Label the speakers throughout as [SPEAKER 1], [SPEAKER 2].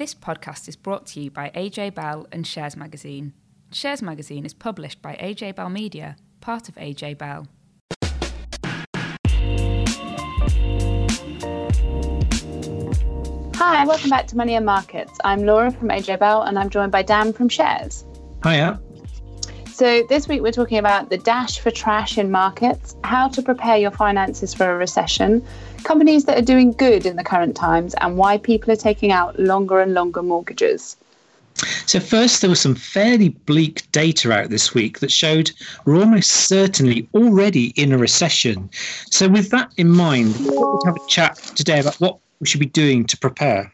[SPEAKER 1] This podcast is brought to you by AJ Bell and Shares Magazine. Shares Magazine is published by AJ Bell Media, part of AJ Bell.
[SPEAKER 2] Hi, welcome back to Money and Markets. I'm Laura from AJ Bell and I'm joined by Dan from Shares.
[SPEAKER 3] Hiya.
[SPEAKER 2] So, this week we're talking about the dash for trash in markets, how to prepare your finances for a recession, companies that are doing good in the current times, and why people are taking out longer and longer mortgages.
[SPEAKER 3] So, first, there was some fairly bleak data out this week that showed we're almost certainly already in a recession. So, with that in mind, we'll have a chat today about what we should be doing to prepare.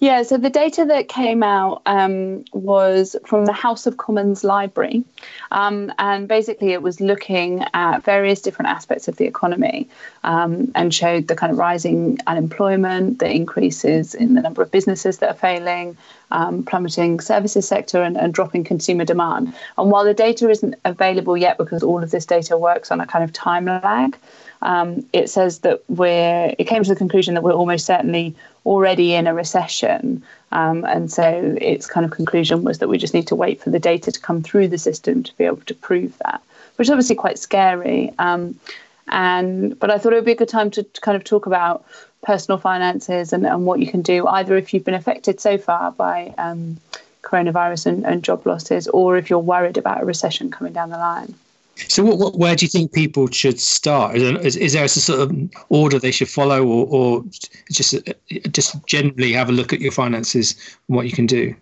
[SPEAKER 2] Yeah, so the data that came out um, was from the House of Commons Library. Um, and basically, it was looking at various different aspects of the economy um, and showed the kind of rising unemployment, the increases in the number of businesses that are failing, um, plummeting services sector, and, and dropping consumer demand. And while the data isn't available yet because all of this data works on a kind of time lag, um, it says that we're, it came to the conclusion that we're almost certainly already in a recession. Um, and so its kind of conclusion was that we just need to wait for the data to come through the system to be able to prove that, which is obviously quite scary. Um, and but I thought it would be a good time to, to kind of talk about personal finances and, and what you can do, either if you've been affected so far by um, coronavirus and, and job losses, or if you're worried about a recession coming down the line.
[SPEAKER 3] So, what, what, where do you think people should start? Is, is, there a sort of order they should follow, or, or just just generally have a look at your finances and what you can do?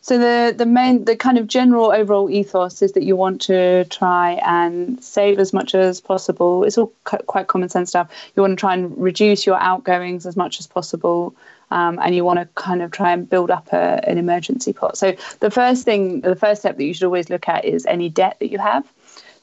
[SPEAKER 2] So the the main the kind of general overall ethos is that you want to try and save as much as possible. It's all quite common sense stuff. You want to try and reduce your outgoings as much as possible. Um, and you want to kind of try and build up a, an emergency pot. So the first thing, the first step that you should always look at is any debt that you have.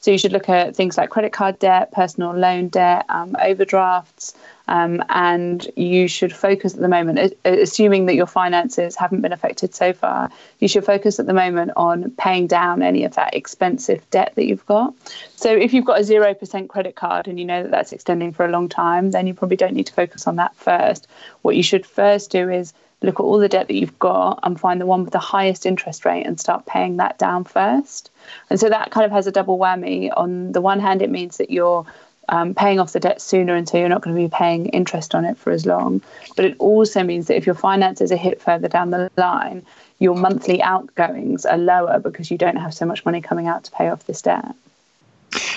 [SPEAKER 2] So you should look at things like credit card debt, personal loan debt, um, overdrafts, um, and you should focus at the moment, assuming that your finances haven't been affected so far, you should focus at the moment on paying down any of that expensive debt that you've got. So if you've got a 0% credit card and you know that that's extending for a long time, then you probably don't need to focus on that first. What you should first do is look at all the debt that you've got and find the one with the highest interest rate and start paying that down first. And so that kind of has a double whammy. On the one hand, it means that you're um, paying off the debt sooner, and so you're not going to be paying interest on it for as long. But it also means that if your finances are hit further down the line, your monthly outgoings are lower because you don't have so much money coming out to pay off this debt.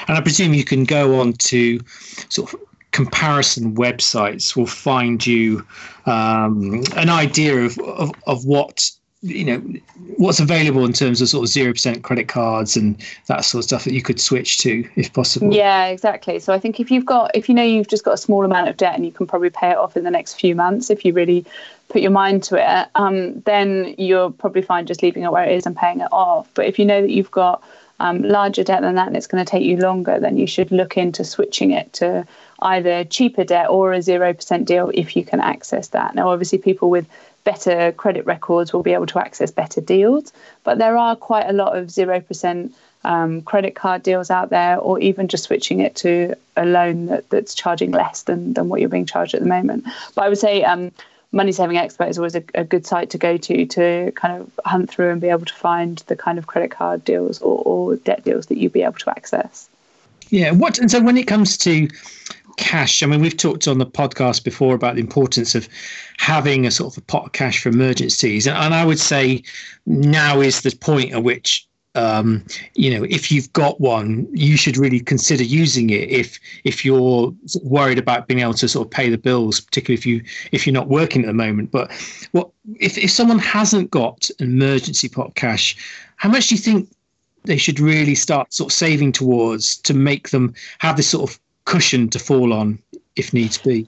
[SPEAKER 3] And I presume you can go on to sort of comparison websites will find you um, an idea of, of, of what you know what's available in terms of sort of zero percent credit cards and that sort of stuff that you could switch to if possible.
[SPEAKER 2] Yeah exactly. So i think if you've got if you know you've just got a small amount of debt and you can probably pay it off in the next few months if you really put your mind to it um, then you're probably fine just leaving it where it is and paying it off. But if you know that you've got um, larger debt than that and it's going to take you longer then you should look into switching it to either cheaper debt or a 0% deal if you can access that. Now, obviously, people with better credit records will be able to access better deals, but there are quite a lot of 0% um, credit card deals out there, or even just switching it to a loan that, that's charging less than, than what you're being charged at the moment. But I would say um, Money Saving Expert is always a, a, good site to go to to kind of hunt through and be able to find the kind of credit card deals or, or debt deals that you'd be able to access.
[SPEAKER 3] Yeah. What and so when it comes to cash. I mean, we've talked on the podcast before about the importance of having a sort of a pot of cash for emergencies, and, I would say now is the point at which um, you know, if you've got one, you should really consider using it. If if you're worried about being able to sort of pay the bills, particularly if you if you're not working at the moment. But what if if someone hasn't got an emergency pot of cash, how much do you think they should really start sort of saving towards to make them have this sort of cushion to fall on if needs be?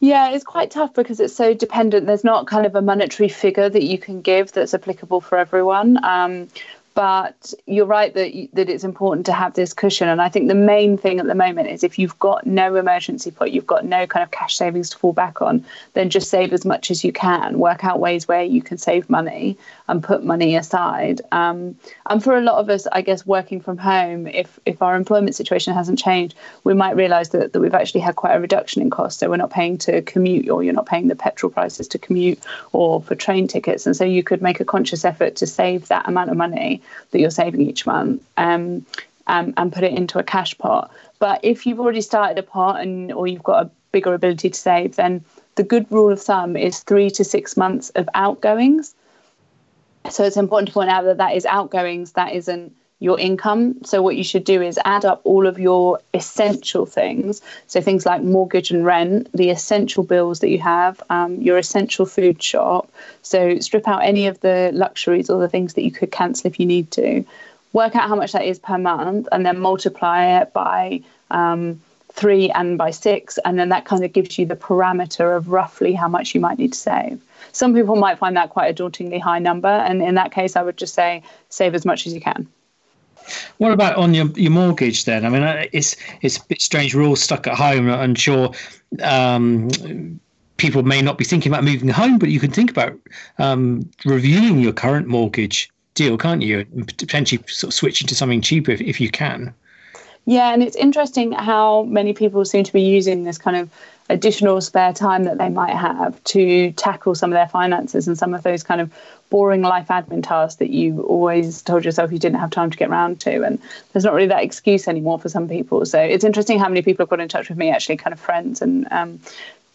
[SPEAKER 2] Yeah, it's quite tough because it's so dependent. There's not kind of a monetary figure that you can give that's applicable for everyone. Um, but you're right that that it's important to have this cushion. And i think the main thing at the moment is if you've got no emergency pot you've got no kind of cash savings to fall back on then just save as much as you can. Work out ways where you can save money and put money aside. Um, and for a lot of us i guess working from home if if our employment situation hasn't changed we might realize that, that we've actually had quite a reduction in cost so we're not paying to commute or you're not paying the petrol prices to commute or for train tickets. And so you could make a conscious effort to save that amount of money that you're saving each month um, um, and put it into a cash pot. But if you've already started a pot and or you've got a bigger ability to save, then the good rule of thumb is three to six months of outgoings. So it's important to point out that that is outgoings, that isn't your income. So what you should do is add up all of your essential things. So things like mortgage and rent, the essential bills that you have, um, your essential food shop. So strip out any of the luxuries or the things that you could cancel if you need to. Work out how much that is per month, and then multiply it by. Um, three and by six, and then that kind of gives you the parameter of roughly how much you might need to save. Some people might find that quite a dauntingly high number, and in that case, I would just say save as much as you can.
[SPEAKER 3] What about on your, your mortgage then? I mean, uh, it's it's a bit strange. We're all stuck at home. I'm sure um, people may not be thinking about moving home, but you can think about um, reviewing your current mortgage deal, can't you? And potentially sort of switching to something cheaper if, if you can.
[SPEAKER 2] Yeah, and it's interesting how many people seem to be using this kind of additional spare time that they might have to tackle some of their finances and some of those kind of boring life admin tasks that you always told yourself you didn't have time to get around to. And there's not really that excuse anymore for some people. So it's interesting how many people have got in touch with me, actually, kind of friends, and um,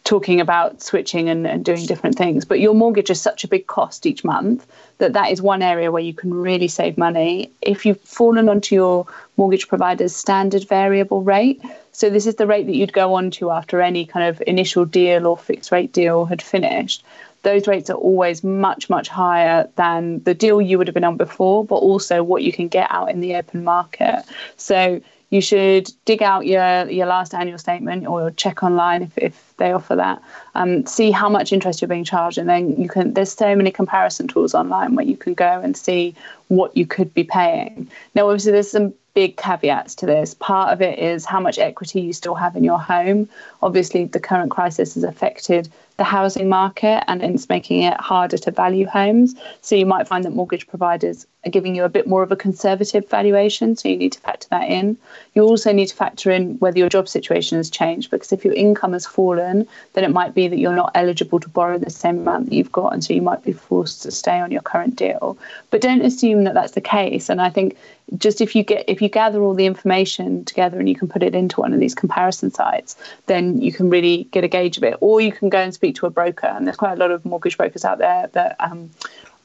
[SPEAKER 2] talking about switching and, and, doing different things but your mortgage is such a big cost each month that that is one area where you can really save money. If you've fallen onto your mortgage provider's standard variable rate so this is the rate that you'd go on to after any kind of initial deal or fixed rate deal had finished those rates are always much much higher than the deal you would have been on before but also what you can get out in the open market. So you should dig out your your last annual statement or check online if, if they offer that. Um, see how much interest you're being charged and then you can there's so many comparison tools online where you can go and see what you could be paying. Now obviously there's some big caveats to this. Part of it is how much equity you still have in your home. Obviously the current crisis has affected the housing market and it's making it harder to value homes. So you might find that mortgage providers are giving you a bit more of a conservative valuation. So you need to factor that in. You also need to factor in whether your job situation has changed because if your income has fallen, then it might be that you're not eligible to borrow the same amount that you've got. And so you might be forced to stay on your current deal. But don't assume that that's the case. And I think just if you get if you gather all the information together and you can put it into one of these comparison sites, then you can really get a gauge of it. Or you can go and speak to a broker, and there's quite a lot of mortgage brokers out there that um,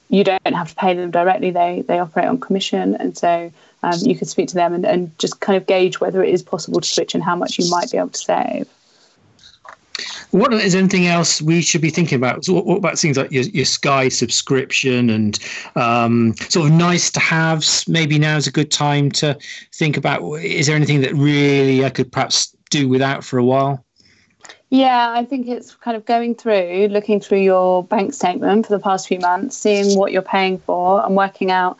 [SPEAKER 2] you don't have to pay them directly. They they operate on commission, and so um, you can speak to them and, and just kind of gauge whether it is possible to switch and how much you might be able to save.
[SPEAKER 3] What is anything else we should be thinking about? So what, what, about things like your, your Sky subscription and um, sort of nice to haves? Maybe now is a good time to think about. Is there anything that really I could perhaps do without for a while?
[SPEAKER 2] Yeah, I think it's kind of going through, looking through your bank statement for the past few months, seeing what you're paying for, and working out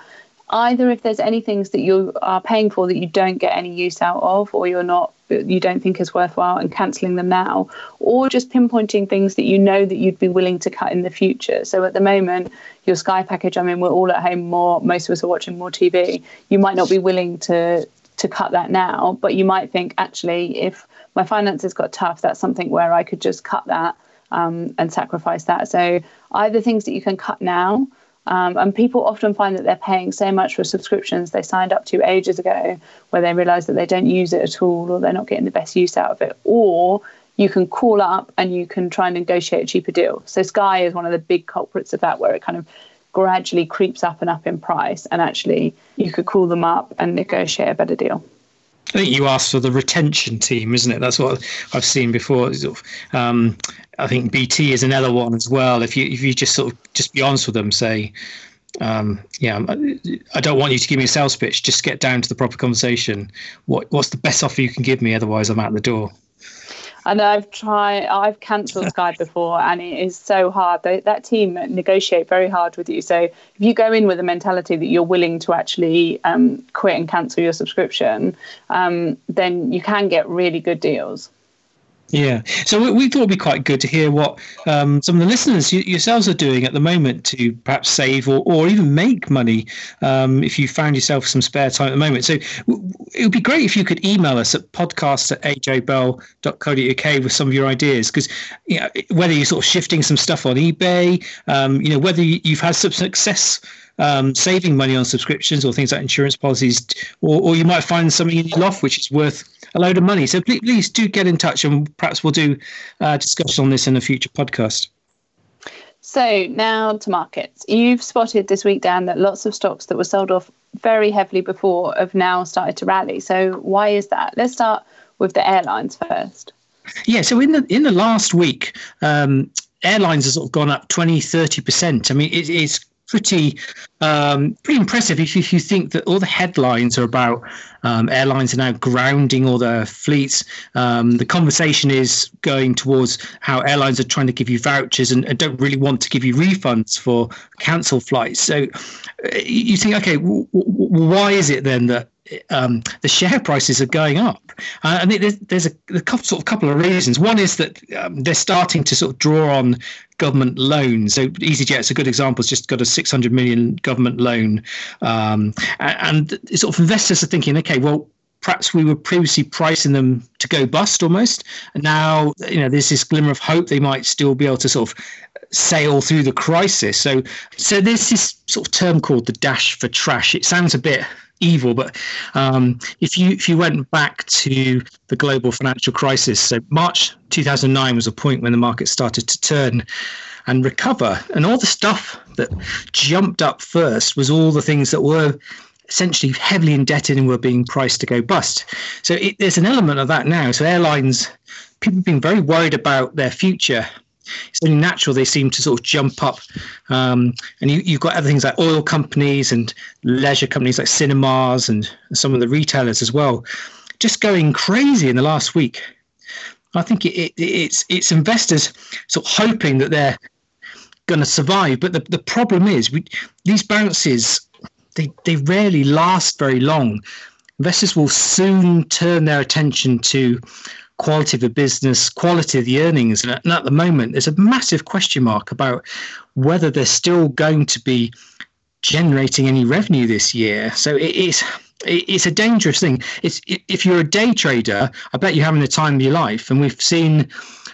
[SPEAKER 2] either if there's any things that you are paying for that you don't get any use out of or you're not you don't think is worthwhile and cancelling them now or just pinpointing things that you know that you'd be willing to cut in the future. So at the moment your sky package i mean we're all at home more most of us are watching more tv you might not be willing to to cut that now but you might think actually if my finances got tough that's something where i could just cut that um, and sacrifice that so either things that you can cut now um, and people often find that they're paying so much for subscriptions they signed up to ages ago where they realize that they don't use it at all or they're not getting the best use out of it. Or you can call up and you can try and negotiate a cheaper deal. So Sky is one of the big culprits of that where it kind of gradually creeps up and up in price. And actually, you could call them up and negotiate a better deal.
[SPEAKER 3] I think you asked for the retention team, isn't it? That's what I've seen before. Um, I think BT is another one as well. If you if you just sort of just be honest with them, say, um, yeah, I don't want you to give me a sales pitch. Just get down to the proper conversation. What what's the best offer you can give me? Otherwise, I'm out the door.
[SPEAKER 2] And I've tried, I've cancelled Sky before, and it is so hard. They, that team negotiate very hard with you. So if you go in with a mentality that you're willing to actually um, quit and cancel your subscription, um, then you can get really good deals.
[SPEAKER 3] Yeah. So we, we, thought it'd be quite good to hear what um, some of the listeners yourselves are doing at the moment to perhaps save or, or even make money um, if you found yourself some spare time at the moment. So it would be great if you could email us at podcast at ajbell.co.uk with some of your ideas because you know, whether you're sort of shifting some stuff on eBay, um, you know, whether you've had some success um, saving money on subscriptions or things like insurance policies, or, or you might find something in your loft which is worth a load of money. So please, please do get in touch, and perhaps we'll do a discussion on this in a future podcast.
[SPEAKER 2] So now to markets. You've spotted this week, Dan, that lots of stocks that were sold off very heavily before have now started to rally. So why is that? Let's start with the airlines first.
[SPEAKER 3] Yeah, so in the in the last week, um, airlines has sort of gone up 20, 30%. I mean, it, it's pretty um, pretty impressive if, if you think that all the headlines are about um, airlines are now grounding all their fleets. Um, the conversation is going towards how airlines are trying to give you vouchers and, and don't really want to give you refunds for cancelled flights. So uh, you think, okay, w- w- why is it then that um, the share prices are going up. Uh, and there's, there's a, a couple, sort of couple of reasons. One is that um, they're starting to sort of draw on government loans. So EasyJet's a good example. It's just got a 600 million government loan, um, and, and sort of investors are thinking, okay, well, perhaps we were previously pricing them to go bust almost. And now, you know, there's this glimmer of hope they might still be able to sort of sail through the crisis. So, so there's this sort of term called the dash for trash. It sounds a bit evil. But um, if you if you went back to the global financial crisis, so March 2009 was a point when the market started to turn and recover, and all the stuff that jumped up first was all the things that were essentially heavily indebted and were being priced to go bust. So it, there's an element of that now. So airlines, people have been very worried about their future it's only natural they seem to sort of jump up. Um, and you, you've got other things like oil companies and leisure companies like cinemas and some of the retailers as well, just going crazy in the last week. I think it, it, it's it's investors sort of hoping that they're going to survive, but the, the problem is we, these bounces they they rarely last very long. Investors will soon turn their attention to quality of the business, quality of the earnings. And at the moment, there's a massive question mark about whether they're still going to be generating any revenue this year. So it is it's a dangerous thing. It's if you're a day trader, I bet you're having the time of your life. And we've seen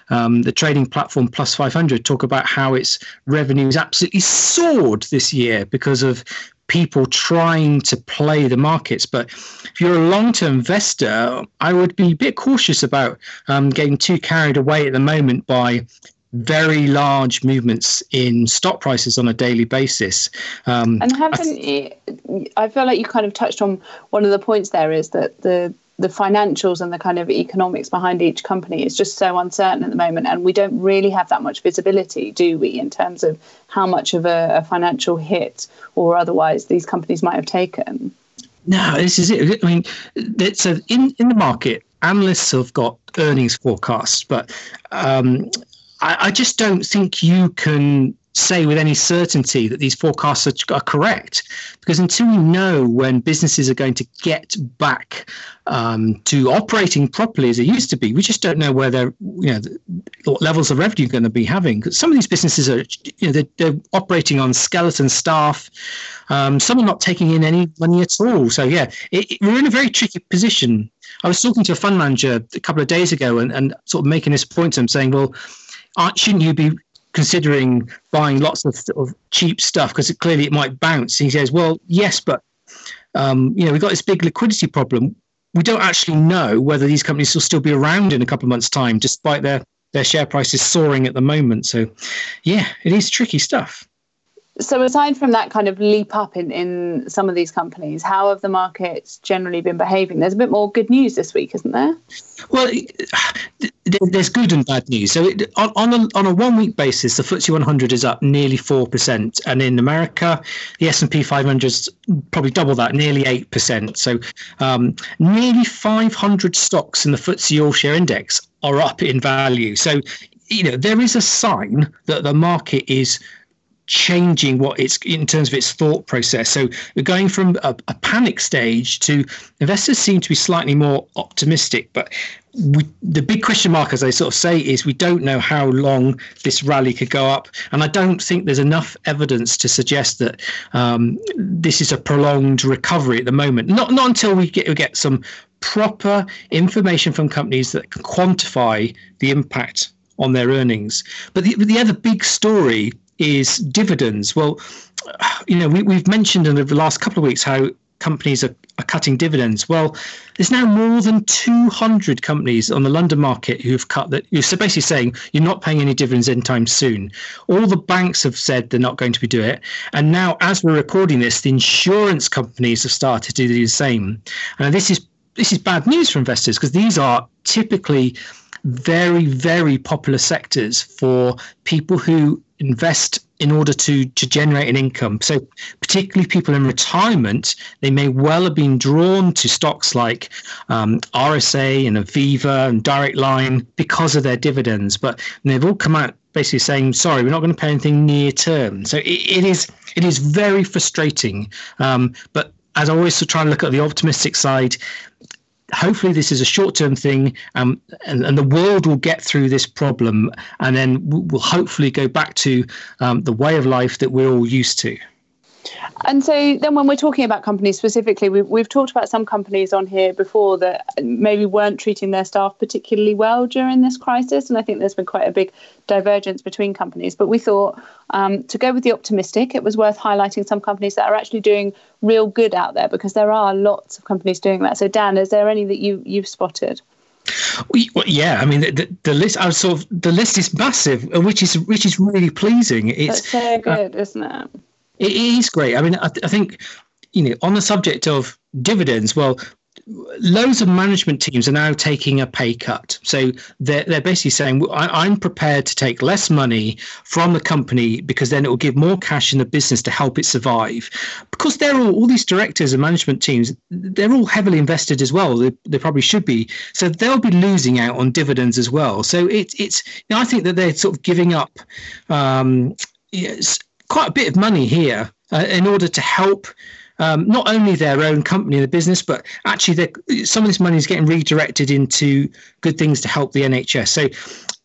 [SPEAKER 3] um, the trading platform Plus 500 talk about how its revenue has absolutely soared this year because of people trying to play the markets. But if you're a long term investor, I would be a bit cautious about um, getting too carried away at the moment by very large movements in stock prices on a daily basis.
[SPEAKER 2] Um, and haven't I, th- I feel like you kind of touched on one of the points there is that the the financials and the kind of economics behind each company is just so uncertain at the moment and we don't really have that much visibility do we in terms of how much of a, a financial hit or otherwise these companies might have taken?
[SPEAKER 3] No this is it. I mean so in, in the market analysts have got earnings forecasts but um, I, I just don't think you can say with any certainty that these forecasts are, are, correct. Because until we know when businesses are going to get back um, to operating properly as they used to be we just don't know where they're you know what levels of revenue are going to be having. Because some of these businesses are you know they're, they're operating on skeleton staff. Um, some are not taking in any money at all. So yeah it, it, we're in a very tricky position. I was talking to a fund manager a couple of days ago and, and sort of making this point to him saying well shouldn't you be considering buying lots of, of cheap stuff because clearly it might bounce. And he says, well, yes, but um, you know we've got this big liquidity problem. We don't actually know whether these companies will still be around in a couple of months' time, despite their their share prices soaring at the moment. So, yeah, it is tricky stuff.
[SPEAKER 2] So, aside from that kind of leap up in, in some of these companies, how have the markets generally been behaving? There's a bit more good news this week, isn't there?
[SPEAKER 3] Well, there's good and bad news. So, it, on, on a, on a one week basis, the FTSE 100 is up nearly 4%. And in America, the S&P 500 is probably double that, nearly 8%. So, um, nearly 500 stocks in the FTSE All Share Index are up in value. So, you know, there is a sign that the market is changing what it's in terms of its thought process. So we're going from a, a, panic stage to investors seem to be slightly more optimistic, but we, the big question mark, as I sort of say, is we don't know how long this rally could go up, and I don't think there's enough evidence to suggest that um, this is a prolonged recovery at the moment. Not not until we get we get some proper information from companies that can quantify the impact on their earnings. But the, the other big story is dividends. Well, you know, we, we've mentioned in the last couple of weeks how companies are, are cutting dividends. Well, there's now more than 200 companies on the London market who've cut that. You're so basically saying you're not paying any dividends anytime soon. All the banks have said they're not going to be doing it. And now, as we're recording this, the insurance companies have started to do the same. And this is this is bad news for investors because these are typically very, very popular sectors for people who invest in order to to generate an income. So particularly people in retirement, they may well have been drawn to stocks like um, RSA and Aviva and Direct Line because of their dividends. But they've all come out basically saying, "Sorry, we're not going to pay anything near term." So it, it is it is very frustrating. Um, but as I always try and look at the optimistic side, hopefully this is a short-term thing um, and, and the world will get through this problem and then we'll hopefully go back to um, the way of life that we're all used to
[SPEAKER 2] and so then when we're talking about companies specifically, we've, we've talked about some companies on here before that maybe weren't treating their staff particularly well during this crisis. And I think there's been quite a big divergence between companies. But we thought um, to go with the optimistic, it was worth highlighting some companies that are actually doing real good out there because there are lots of companies doing that. So Dan, is there any that you, you've spotted?
[SPEAKER 3] Well, yeah, I mean the, the, the, list. I sort of the list is massive, which is which is really pleasing.
[SPEAKER 2] It's That's so good, uh, isn't it?
[SPEAKER 3] It is great. I mean, I, th- I think you know on the subject of dividends. Well, loads of management teams are now taking a pay cut. So they're, they're basically saying, I, am prepared to take less money from the company because then it will give more cash in the business to help it survive. Because they're all, all these directors and management teams, they're all heavily invested as well. They, they probably should be. So they'll be losing out on dividends as well. So it, it's, you know, I think that they're sort of giving up um, yes, quite a bit of money here uh, in order to help um, not only their own company and the business, but actually some of this money is getting redirected into good things to help the NHS. So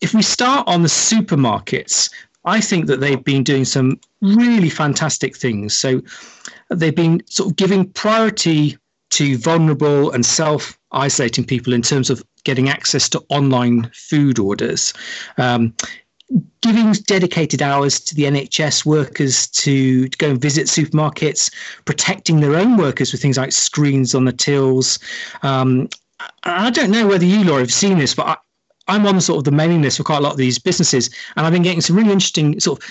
[SPEAKER 3] if we start on the supermarkets, I think that they've been doing some really fantastic things. So they've been sort of giving priority to vulnerable and self isolating people in terms of getting access to online food orders. Um, giving dedicated hours to the NHS workers to, to, go and visit supermarkets, protecting their own workers with things like screens on the tills. Um, I don't know whether you, Laura, have seen this, but I, am on sort of the mailing list for quite a lot of these businesses, and I've been getting some really interesting sort of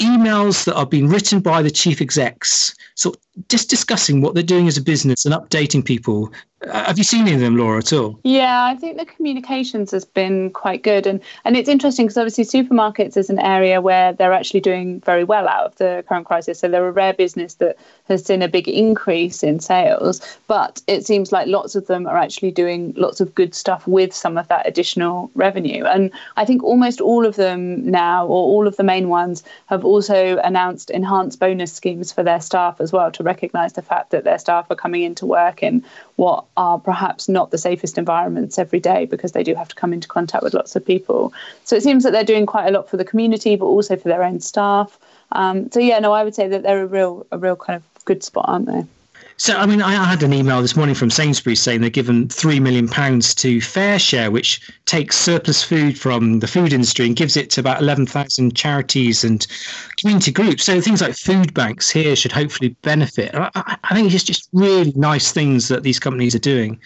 [SPEAKER 3] emails that are being written by the chief execs, so just discussing what they're doing as a business and updating people uh, have you seen any of them, Laura, at all?
[SPEAKER 2] Yeah, I think the communications has been quite good, and and it's interesting because obviously supermarkets is an area where they're actually doing very well out of the current crisis. So they're a rare business that has seen a big increase in sales, but it seems like lots of them are actually doing lots of good stuff with some of that additional revenue. And I think almost all of them now, or all of the main ones, have also announced enhanced bonus schemes for their staff as well to recognise the fact that their staff are coming into work in what are perhaps not the safest environments every day because they do have to come into contact with lots of people. So it seems that they're doing quite a lot for the community, but also for their own staff. Um, so yeah, no, I would say that they're a real, a real kind of good spot, aren't they?
[SPEAKER 3] So, I mean, I had an email this morning from Sainsbury's saying they're given £3 million to FareShare, which takes surplus food from the food industry and gives it to about 11,000 charities and community groups. So, things like food banks here should hopefully benefit. I, I think it's just really nice things that these companies are doing.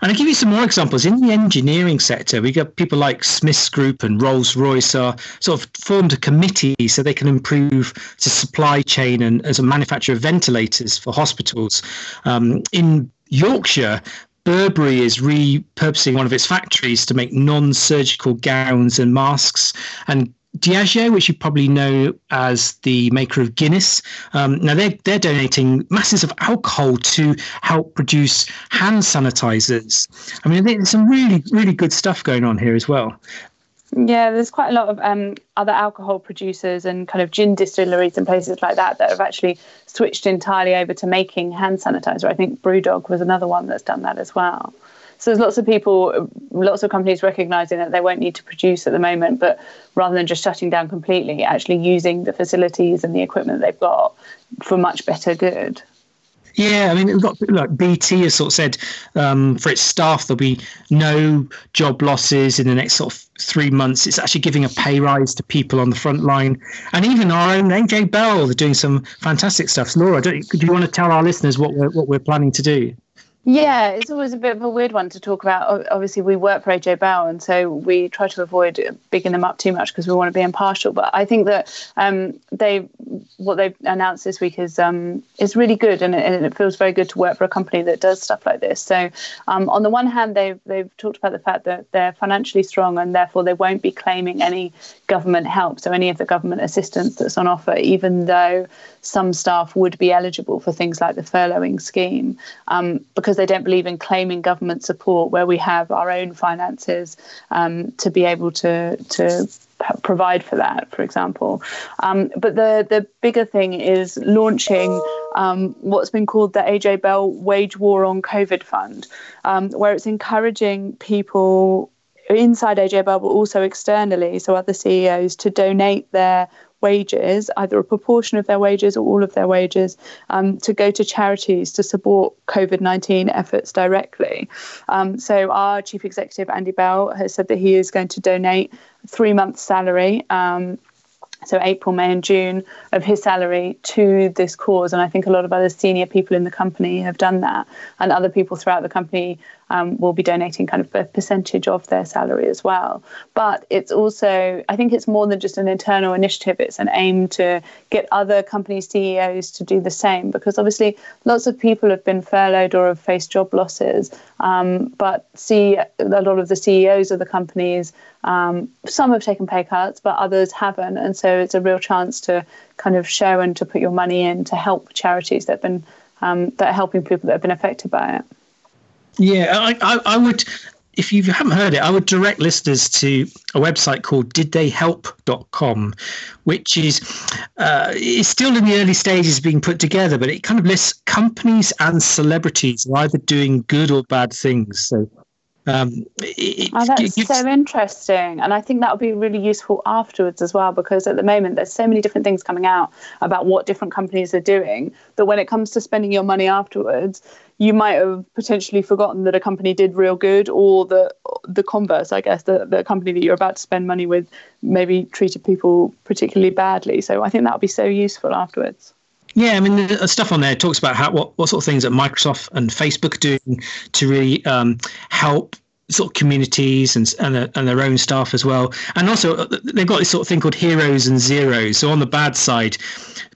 [SPEAKER 3] And I'll give you some more examples. In the engineering sector, we got people like Smiths Group and Rolls Royce are sort of formed a committee so they can improve the supply chain and as a manufacturer of ventilators for hospitals. Um, in Yorkshire, Burberry is repurposing one of its factories to make non surgical gowns and masks. And Diageo, which you probably know as the maker of Guinness. Um, now they're they're donating masses of alcohol to help produce hand sanitizers. I mean, there's some really really good stuff going on here as well.
[SPEAKER 2] Yeah, there's quite a lot of um, other alcohol producers and kind of gin distilleries and places like that that have actually switched entirely over to making hand sanitizer. I think Brewdog was another one that's done that as well. So there's lots of people, lots of companies recognizing that they won't need to produce at the moment, but rather than just shutting down completely, actually using the facilities and the equipment they've got for much better good.
[SPEAKER 3] Yeah, I mean, we've got like BT has sort of said um, for its staff there'll be no job losses in the next sort of three months. It's actually giving a pay rise to people on the front line, and even our own AJ Bell, they're doing some fantastic stuff. Laura, do you want to tell our listeners what we're what we're planning to do?
[SPEAKER 2] Yeah, it's always a bit of a weird one to talk about. Obviously, we work for AJ Bell, and so we try to avoid bigging them up too much because we want to be impartial. But I think that um, they, what they've announced this week is um, is really good, and it, and it, feels very good to work for a company that does stuff like this. So, um, on the one hand, they've they've talked about the fact that they're financially strong, and therefore they won't be claiming any government help, so any of the government assistance that's on offer, even though some staff would be eligible for things like the furloughing scheme, um, because they don't believe in claiming government support where we have our own finances um, to be able to to provide for that, for example. Um, but the the bigger thing is launching um, what's been called the AJ Bell Wage War on COVID Fund, um, where it's encouraging people inside AJ Bell, but also externally, so other CEOs, to donate their wages, either a proportion of their wages or all of their wages, um, to go to charities to support COVID 19 efforts directly. Um, so, our chief executive, Andy Bell, has said that he is going to donate three months' salary. Um, so April, May, and June of his salary to this cause. And I think a lot of other senior people in the company have done that, and other people throughout the company um, will be donating kind of a percentage of their salary as well. But it's also, I think it's more than just an internal initiative, it's an aim to get other company CEOs to do the same because obviously lots of people have been furloughed or have faced job losses. Um, but see a lot of the CEOs of the companies, um, some have taken pay cuts, but others haven't. And so it's a real chance to kind of show and to put your money in to help charities that have been um, that are helping people that have been affected by it.
[SPEAKER 3] Yeah, I, I, I would if you haven't heard it, I would direct listeners to a website called didtheyhelp.com, which is uh, is still in the early stages of being put together, but it kind of lists companies and celebrities who are either doing good or bad things. So um,
[SPEAKER 2] it, oh, that's gives... so interesting, and I think that would be really useful afterwards as well. Because at the moment, there's so many different things coming out about what different companies are doing that when it comes to spending your money afterwards, you might have potentially forgotten that a company did real good, or the the converse. I guess the the company that you're about to spend money with maybe treated people particularly badly. So I think that would be so useful afterwards.
[SPEAKER 3] Yeah, I mean, the stuff on there talks about how what, what sort of things that Microsoft and Facebook are doing to really um, help sort of communities and and, uh, and their own staff as well. And also, uh, they've got this sort of thing called heroes and zeros. So on the bad side,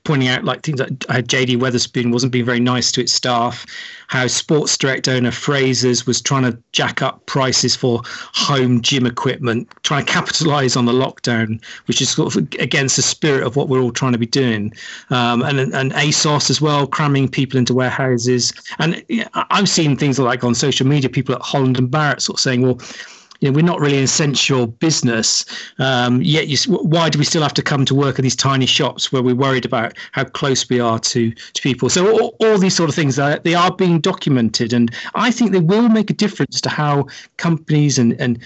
[SPEAKER 3] pointing out like things like how JD Wetherspoon wasn't being very nice to its staff, how Sports Direct owner Frasers was trying to jack up prices for home gym equipment, trying to capitalize on the lockdown, which is sort of against the spirit of what we're all trying to be doing. Um, and and ASOS as well, cramming people into warehouses. And I've seen things like on social media, people at Holland and Barrett sort of saying, well, you know, we're not really an essential business. Um, yet, you, why do we still have to come to work in these tiny shops where we're worried about how close we are to, to people? So all, all these sort of things, uh, they are being documented, and I think they will make a difference to how companies and, and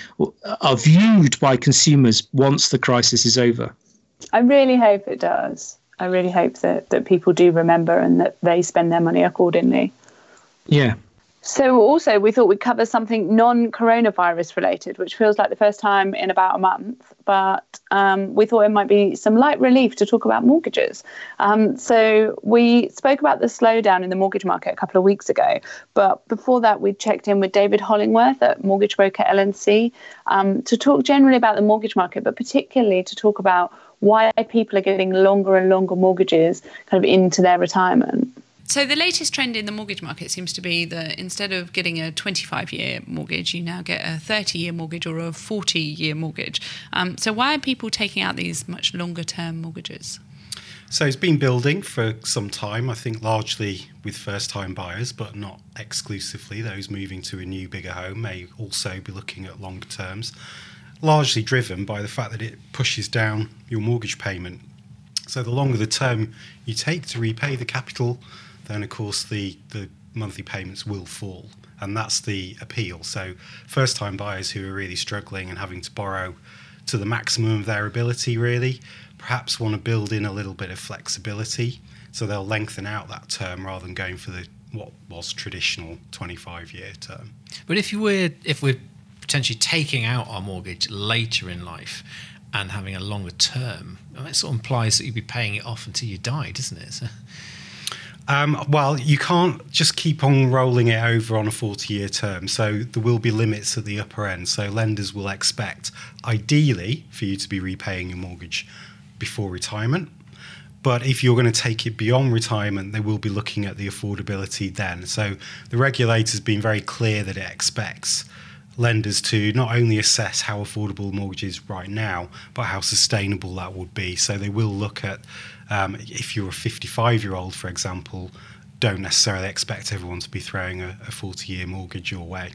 [SPEAKER 3] are viewed by consumers once the crisis is over.
[SPEAKER 2] I really hope it does. I really hope that, that people do remember and that they spend their money accordingly.
[SPEAKER 3] Yeah,
[SPEAKER 2] so, also, we thought we'd cover something non coronavirus related, which feels like the first time in about a month, but um, we thought it might be some light relief to talk about mortgages. Um, so, we spoke about the slowdown in the mortgage market a couple of weeks ago, but before that, we checked in with David Hollingworth at mortgage broker L&C um, to talk generally about the mortgage market, but particularly to talk about why people are getting longer and longer mortgages kind of into their retirement.
[SPEAKER 4] So the latest trend in the mortgage market seems to be that instead of getting a 25-year mortgage, you now get a 30-year mortgage or a 40-year mortgage. Um, so why are people taking out these much longer-term mortgages?
[SPEAKER 5] So it's been building for some time, I think largely with first time buyers, but not exclusively. Those moving to a new, bigger home may also be looking at longer terms, largely driven by the fact that it pushes down your mortgage payment. So the longer the term you take to repay the capital, then of course the, the monthly payments will fall. And that's the appeal. So first time buyers who are really struggling and having to borrow to the maximum of their ability, really, perhaps want to build in a little bit of flexibility. So they'll lengthen out that term rather than going for the what was traditional 25 year term.
[SPEAKER 6] But if you were if we're potentially taking out our mortgage later in life and having a longer term, that sort of implies that you'd be paying it off until you die, doesn't it? So.
[SPEAKER 5] Um, well, you can't just keep on rolling it over on a 40 year term. So there will be limits at the upper end. So lenders will expect, ideally, for you to be repaying your mortgage before retirement. But if you're going to take it beyond retirement, they will be looking at the affordability then. So the regulator's been very clear that it expects lenders to not only assess how affordable mortgage is right now, but how sustainable that would be. So they will look at um, if you're a 55 year old, for example, don't necessarily expect everyone to be throwing a 40 year mortgage your way.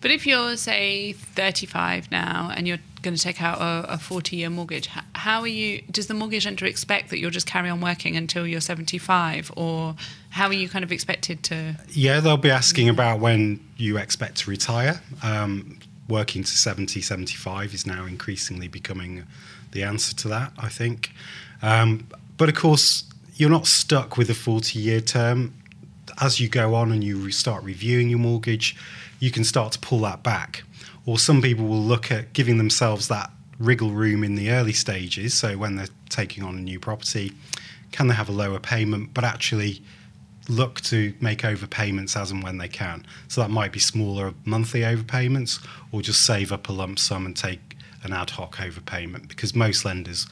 [SPEAKER 4] But if you're, say, 35 now and you're going to take out a 40 year mortgage, how are you? Does the mortgage lender expect that you'll just carry on working until you're 75? Or how are you kind of expected to?
[SPEAKER 5] Yeah, they'll be asking about when you expect to retire. Um, working to 70, 75 is now increasingly becoming the answer to that, I think. Um, but of course, you're not stuck with a 40 year term. As you go on and you start reviewing your mortgage, you can start to pull that back. Or some people will look at giving themselves that wriggle room in the early stages. So when they're taking on a new property, can they have a lower payment, but actually look to make overpayments as and when they can? So that might be smaller monthly overpayments or just save up a lump sum and take an ad hoc overpayment because most lenders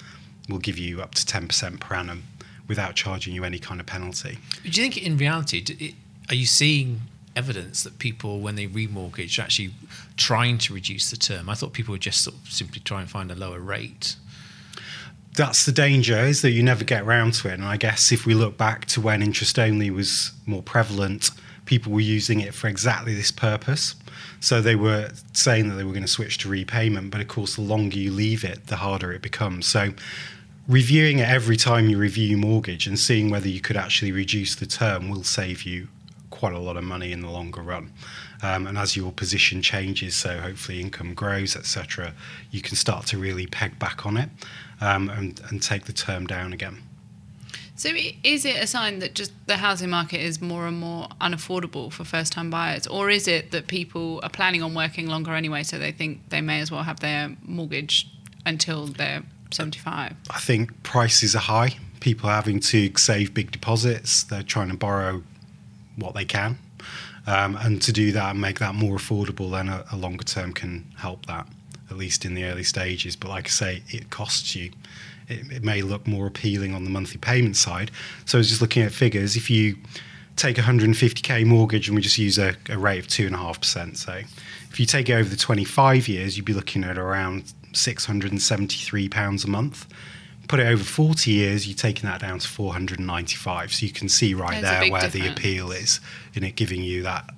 [SPEAKER 5] will give you up to 10% per annum without charging you any kind of penalty.
[SPEAKER 6] Do you think in reality, are you seeing evidence that people, when they remortgage, are actually trying to reduce the term. I thought people would just sort of simply try and find a lower rate.
[SPEAKER 5] That's the danger, is that you never get around to it. And I guess if we look back to when interest only was more prevalent, people were using it for exactly this purpose. So they were saying that they were going to switch to repayment, but of course, the longer you leave it, the harder it becomes. So reviewing it every time you review your mortgage and seeing whether you could actually reduce the term will save you quite a lot of money in the longer run. Um, and as your position changes, so hopefully income grows, etc., you can start to really peg back on it um, and, and take the term down again.
[SPEAKER 4] So, is it a sign that just the housing market is more and more unaffordable for first time buyers? Or is it that people are planning on working longer anyway, so they think they may as well have their mortgage until they're 75?
[SPEAKER 5] I think prices are high. People are having to save big deposits, they're trying to borrow what they can. Um, and to do that and make that more affordable, then a, a longer term can help that, at least in the early stages. But like I say, it costs you. It, it may look more appealing on the monthly payment side. So I was just looking at figures. If you take a 150k mortgage and we just use a, a rate of 2.5%, so if you take it over the 25 years, you'd be looking at around £673 a month put it over 40 years, you're taking that down to 495. So you can see right
[SPEAKER 4] There's
[SPEAKER 5] there where
[SPEAKER 4] difference.
[SPEAKER 5] the appeal is in it giving you that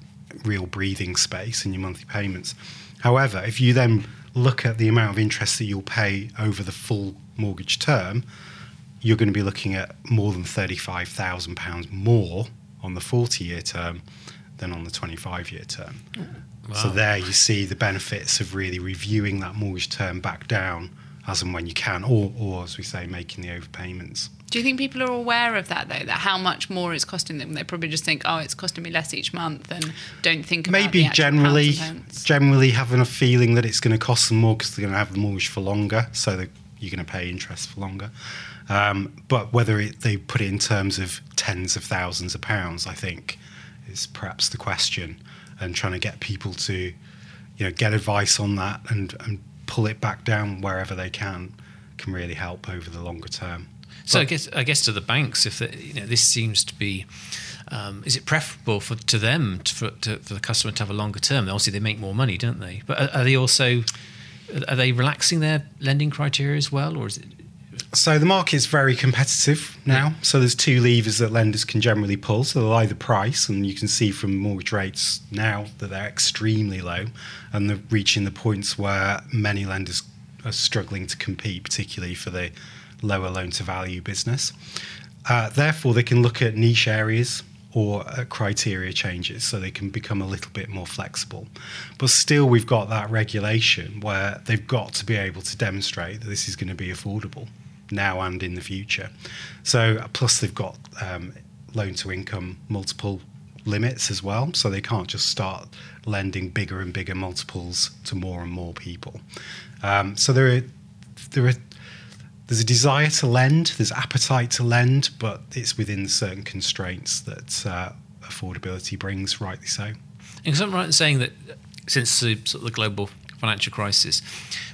[SPEAKER 5] real breathing space in your monthly payments. However, if you then look at the amount of interest that you'll pay over the full mortgage term, you're going to be looking at more than £35,000 more on the 40 year term than on the 25 year term. Wow. So there you see the benefits of really reviewing that mortgage term back down as and when you can, or, or as we say, making the overpayments.
[SPEAKER 4] Do you think people are aware of that though? That how much more it's costing them? They probably just think, oh, it's costing me less each month, and don't think about
[SPEAKER 5] maybe generally generally having a feeling that it's going to cost them more because they're going to have the mortgage for longer, so that you're going to pay interest for longer. Um, but whether it, they put it in terms of tens of thousands of pounds, I think, is perhaps the question, and trying to get people to, you know, get advice on that and, and pull it back down wherever they can can really help over the longer term.
[SPEAKER 6] So but, I guess I guess to the banks, if the, you know this seems to be um, is it preferable for to them to, for, to, for the customer to have a longer term? Obviously, they make more money, don't they? But are, are they also are they relaxing their lending criteria as well, or is it?
[SPEAKER 5] So the market's very competitive now. So there's two levers that lenders can generally pull. So they'll either price, and you can see from mortgage rates now that they're extremely low, and they're reaching the points where many lenders are struggling to compete, particularly for the lower loan to value business. Uh, therefore, they can look at niche areas or uh, criteria changes so they can become a little bit more flexible. But still, we've got that regulation where they've got to be able to demonstrate that this is going to be affordable now and in the future. So, plus, they've got um, loan to income multiple limits as well. So, they can't just start lending bigger and bigger multiples to more and more people. Um, so, there are, there are there's a desire to lend, there's appetite to lend, but it's within certain constraints that uh, affordability brings, rightly so.
[SPEAKER 6] Because I'm right in saying that since the, sort of the global financial crisis,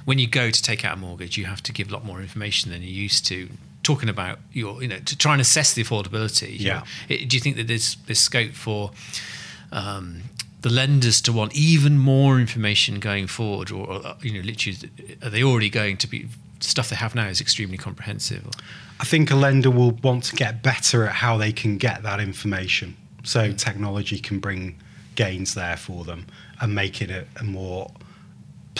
[SPEAKER 6] when you go to take out a mortgage, you have to give a lot more information than you used to. Talking about your, you know, to try and assess the affordability.
[SPEAKER 5] Yeah.
[SPEAKER 6] Know, do you think that there's there's scope for um, the lenders to want even more information going forward, or, or you know, literally, are they already going to be stuff they have now is extremely comprehensive.
[SPEAKER 5] I think a lender will want to get better at how they can get that information. So technology can bring gains there for them and make it a, a more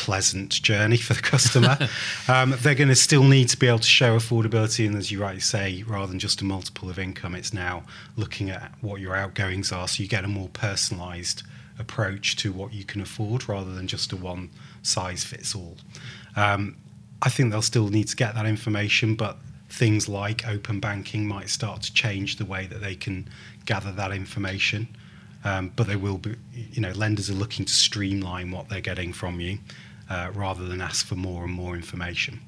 [SPEAKER 5] pleasant journey for the customer. um, they're going to still need to be able to show affordability, and as you rightly say, rather than just a multiple of income, it's now looking at what your outgoings are, so you get a more personalised approach to what you can afford rather than just a one size fits all. Um, I think they'll still need to get that information, but things like open banking might start to change the way that they can gather that information. Um, but they will be, you know, lenders are looking to streamline what they're getting from you uh, rather than ask for more and more information.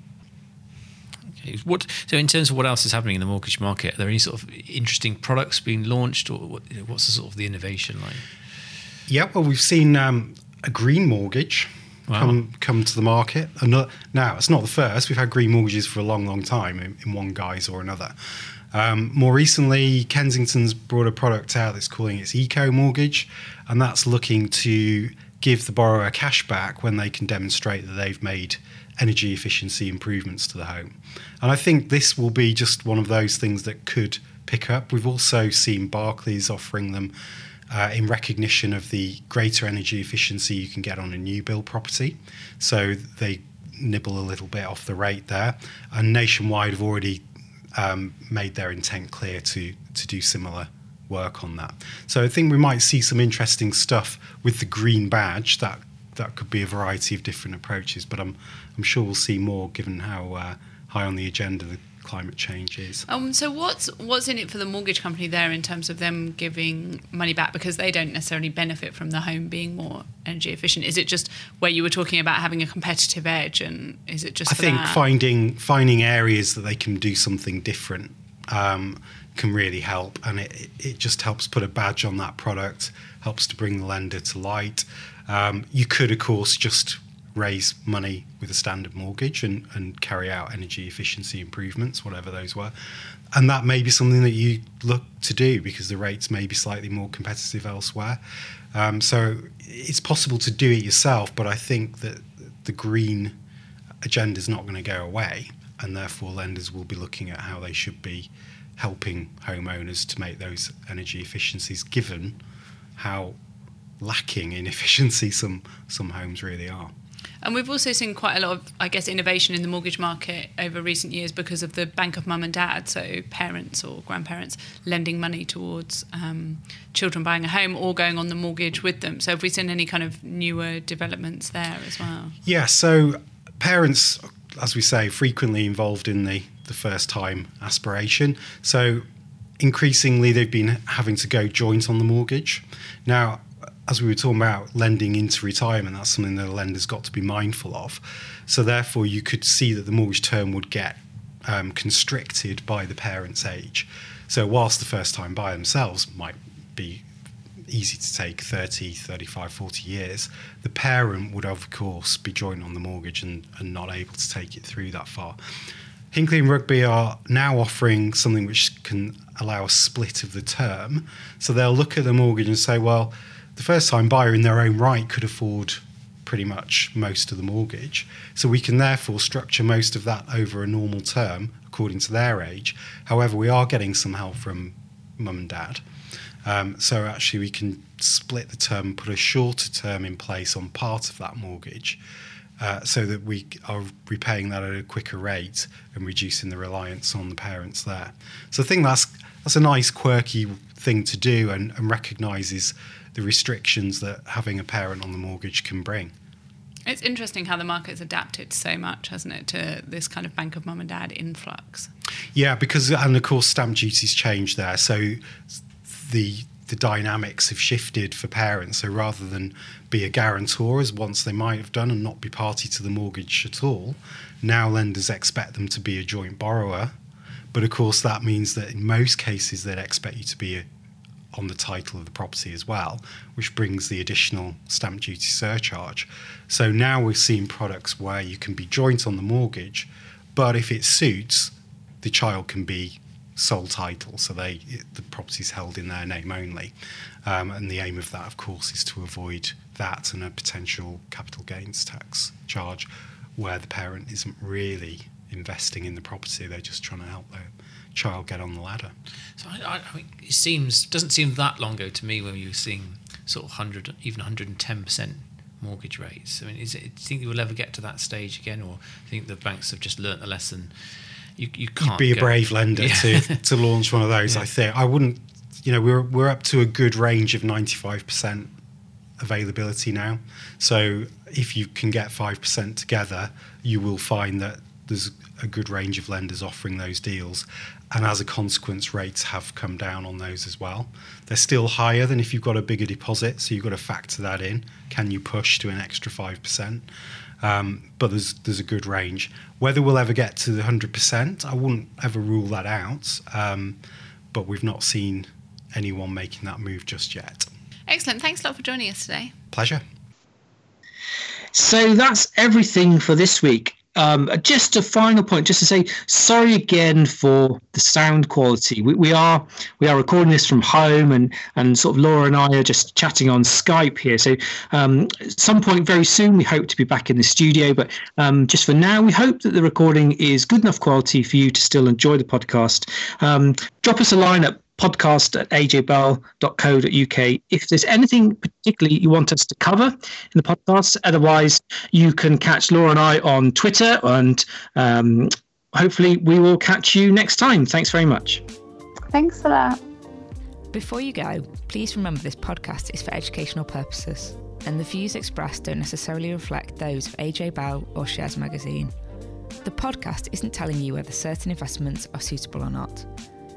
[SPEAKER 6] Okay. What, so, in terms of what else is happening in the mortgage market, are there any sort of interesting products being launched, or what, what's the sort of the innovation like?
[SPEAKER 5] Yeah, well, we've seen um, a green mortgage wow. come come to the market. now, it's not the first. We've had green mortgages for a long, long time in, in one guise or another. Um, more recently, Kensington's brought a product out that's calling its Eco Mortgage, and that's looking to give the borrower cash back when they can demonstrate that they've made energy efficiency improvements to the home. And I think this will be just one of those things that could pick up. We've also seen Barclays offering them uh, in recognition of the greater energy efficiency you can get on a new build property. So they nibble a little bit off the rate there. And Nationwide have already um, made their intent clear to, to do similar work on that. So I think we might see some interesting stuff with the green badge. That that could be a variety of different approaches, but I'm I'm sure we'll see more given how uh, high on the agenda the climate change is.
[SPEAKER 4] Um, so what's what's in it for the mortgage company there in terms of them giving money back because they don't necessarily benefit from the home being more energy efficient? Is it just where you were talking about having a competitive edge, and is it just?
[SPEAKER 5] I think
[SPEAKER 4] that?
[SPEAKER 5] finding finding areas that they can do something different um, can really help, and it it just helps put a badge on that product, helps to bring the lender to light. Um, you could, of course, just raise money with a standard mortgage and, and carry out energy efficiency improvements, whatever those were. And that may be something that you look to do because the rates may be slightly more competitive elsewhere. Um, so it's possible to do it yourself, but I think that the green agenda is not going to go away, and therefore lenders will be looking at how they should be helping homeowners to make those energy efficiencies, given how lacking in efficiency some some homes really are.
[SPEAKER 4] And we've also seen quite a lot of, I guess, innovation in the mortgage market over recent years because of the bank of mum and dad, so parents or grandparents lending money towards um, children buying a home or going on the mortgage with them. So have we seen any kind of newer developments there as well?
[SPEAKER 5] Yeah, so parents, as we say, frequently involved in the, the first time aspiration. So increasingly they've been having to go joint on the mortgage. Now, as we were talking about lending into retirement, that's something that a lender's got to be mindful of. So therefore, you could see that the mortgage term would get um, constricted by the parent's age. So whilst the first time buyer themselves might be easy to take 30, 35, 40 years, the parent would of course be joined on the mortgage and, and not able to take it through that far. Hinckley and Rugby are now offering something which can allow a split of the term. So they'll look at the mortgage and say, well, the first time buyer in their own right could afford pretty much most of the mortgage. So we can therefore structure most of that over a normal term according to their age. However, we are getting some help from mum and dad. Um, so actually, we can split the term, put a shorter term in place on part of that mortgage. Uh, so that we are repaying that at a quicker rate and reducing the reliance on the parents there. So I think that's that's a nice quirky thing to do and, and recognises the restrictions that having a parent on the mortgage can bring.
[SPEAKER 4] It's interesting how the market's adapted so much, hasn't it, to this kind of bank of mum and dad influx?
[SPEAKER 5] Yeah, because and of course stamp duties changed there, so the the dynamics have shifted for parents. So rather than be a guarantor as once they might have done and not be party to the mortgage at all, now lenders expect them to be a joint borrower. But of course, that means that in most cases they'd expect you to be a, on the title of the property as well, which brings the additional stamp duty surcharge. So now we're seeing products where you can be joint on the mortgage, but if it suits, the child can be sole title, so they the property is held in their name only. Um, and the aim of that, of course, is to avoid that and a potential capital gains tax charge, where the parent isn't really investing in the property; they're just trying to help their child get on the ladder.
[SPEAKER 6] So I, I mean, it seems doesn't seem that long ago to me when you were seeing sort of hundred, even 110 percent mortgage rates. I mean, is it, do you think we'll ever get to that stage again, or do you think the banks have just learnt the lesson? You, you can't
[SPEAKER 5] You'd be a brave lender
[SPEAKER 6] Yeah.
[SPEAKER 5] to to launch one of those.
[SPEAKER 6] Yeah.
[SPEAKER 5] I think I wouldn't. You know, we're we're up to a good range of ninety five percent availability now. So if you can get five percent together, you will find that there's a good range of lenders offering those deals. And as a consequence, rates have come down on those as well. They're still higher than if you've got a bigger deposit, so you've got to factor that in. Can you push to an extra five percent? Um, but there's there's a good range. Whether we'll ever get to the hundred percent, I wouldn't ever rule that out. Um, but we've not seen anyone making that move just yet.
[SPEAKER 4] Excellent. Thanks a lot for joining us today.
[SPEAKER 5] Pleasure.
[SPEAKER 3] So that's everything for this week. Um, just a final point, just to say sorry again for the sound quality. We, we are we are recording this from home, and and sort of Laura and I are just chatting on Skype here. So um, at some point very soon, we hope to be back in the studio. But um, just for now, we hope that the recording is good enough quality for you to still enjoy the podcast. Um, drop us a line at podcast at ajbell.co.uk if there's anything particularly you want us to cover in the podcast. Otherwise, you can catch Laura and I on Twitter, and um, hopefully, we will catch you next time. Thanks very much.
[SPEAKER 2] Thanks for that.
[SPEAKER 1] Before you go, please remember this podcast is for educational purposes, and the views expressed don't necessarily reflect those of AJ Bell or Shares Magazine. The podcast isn't telling you whether certain investments are suitable or not.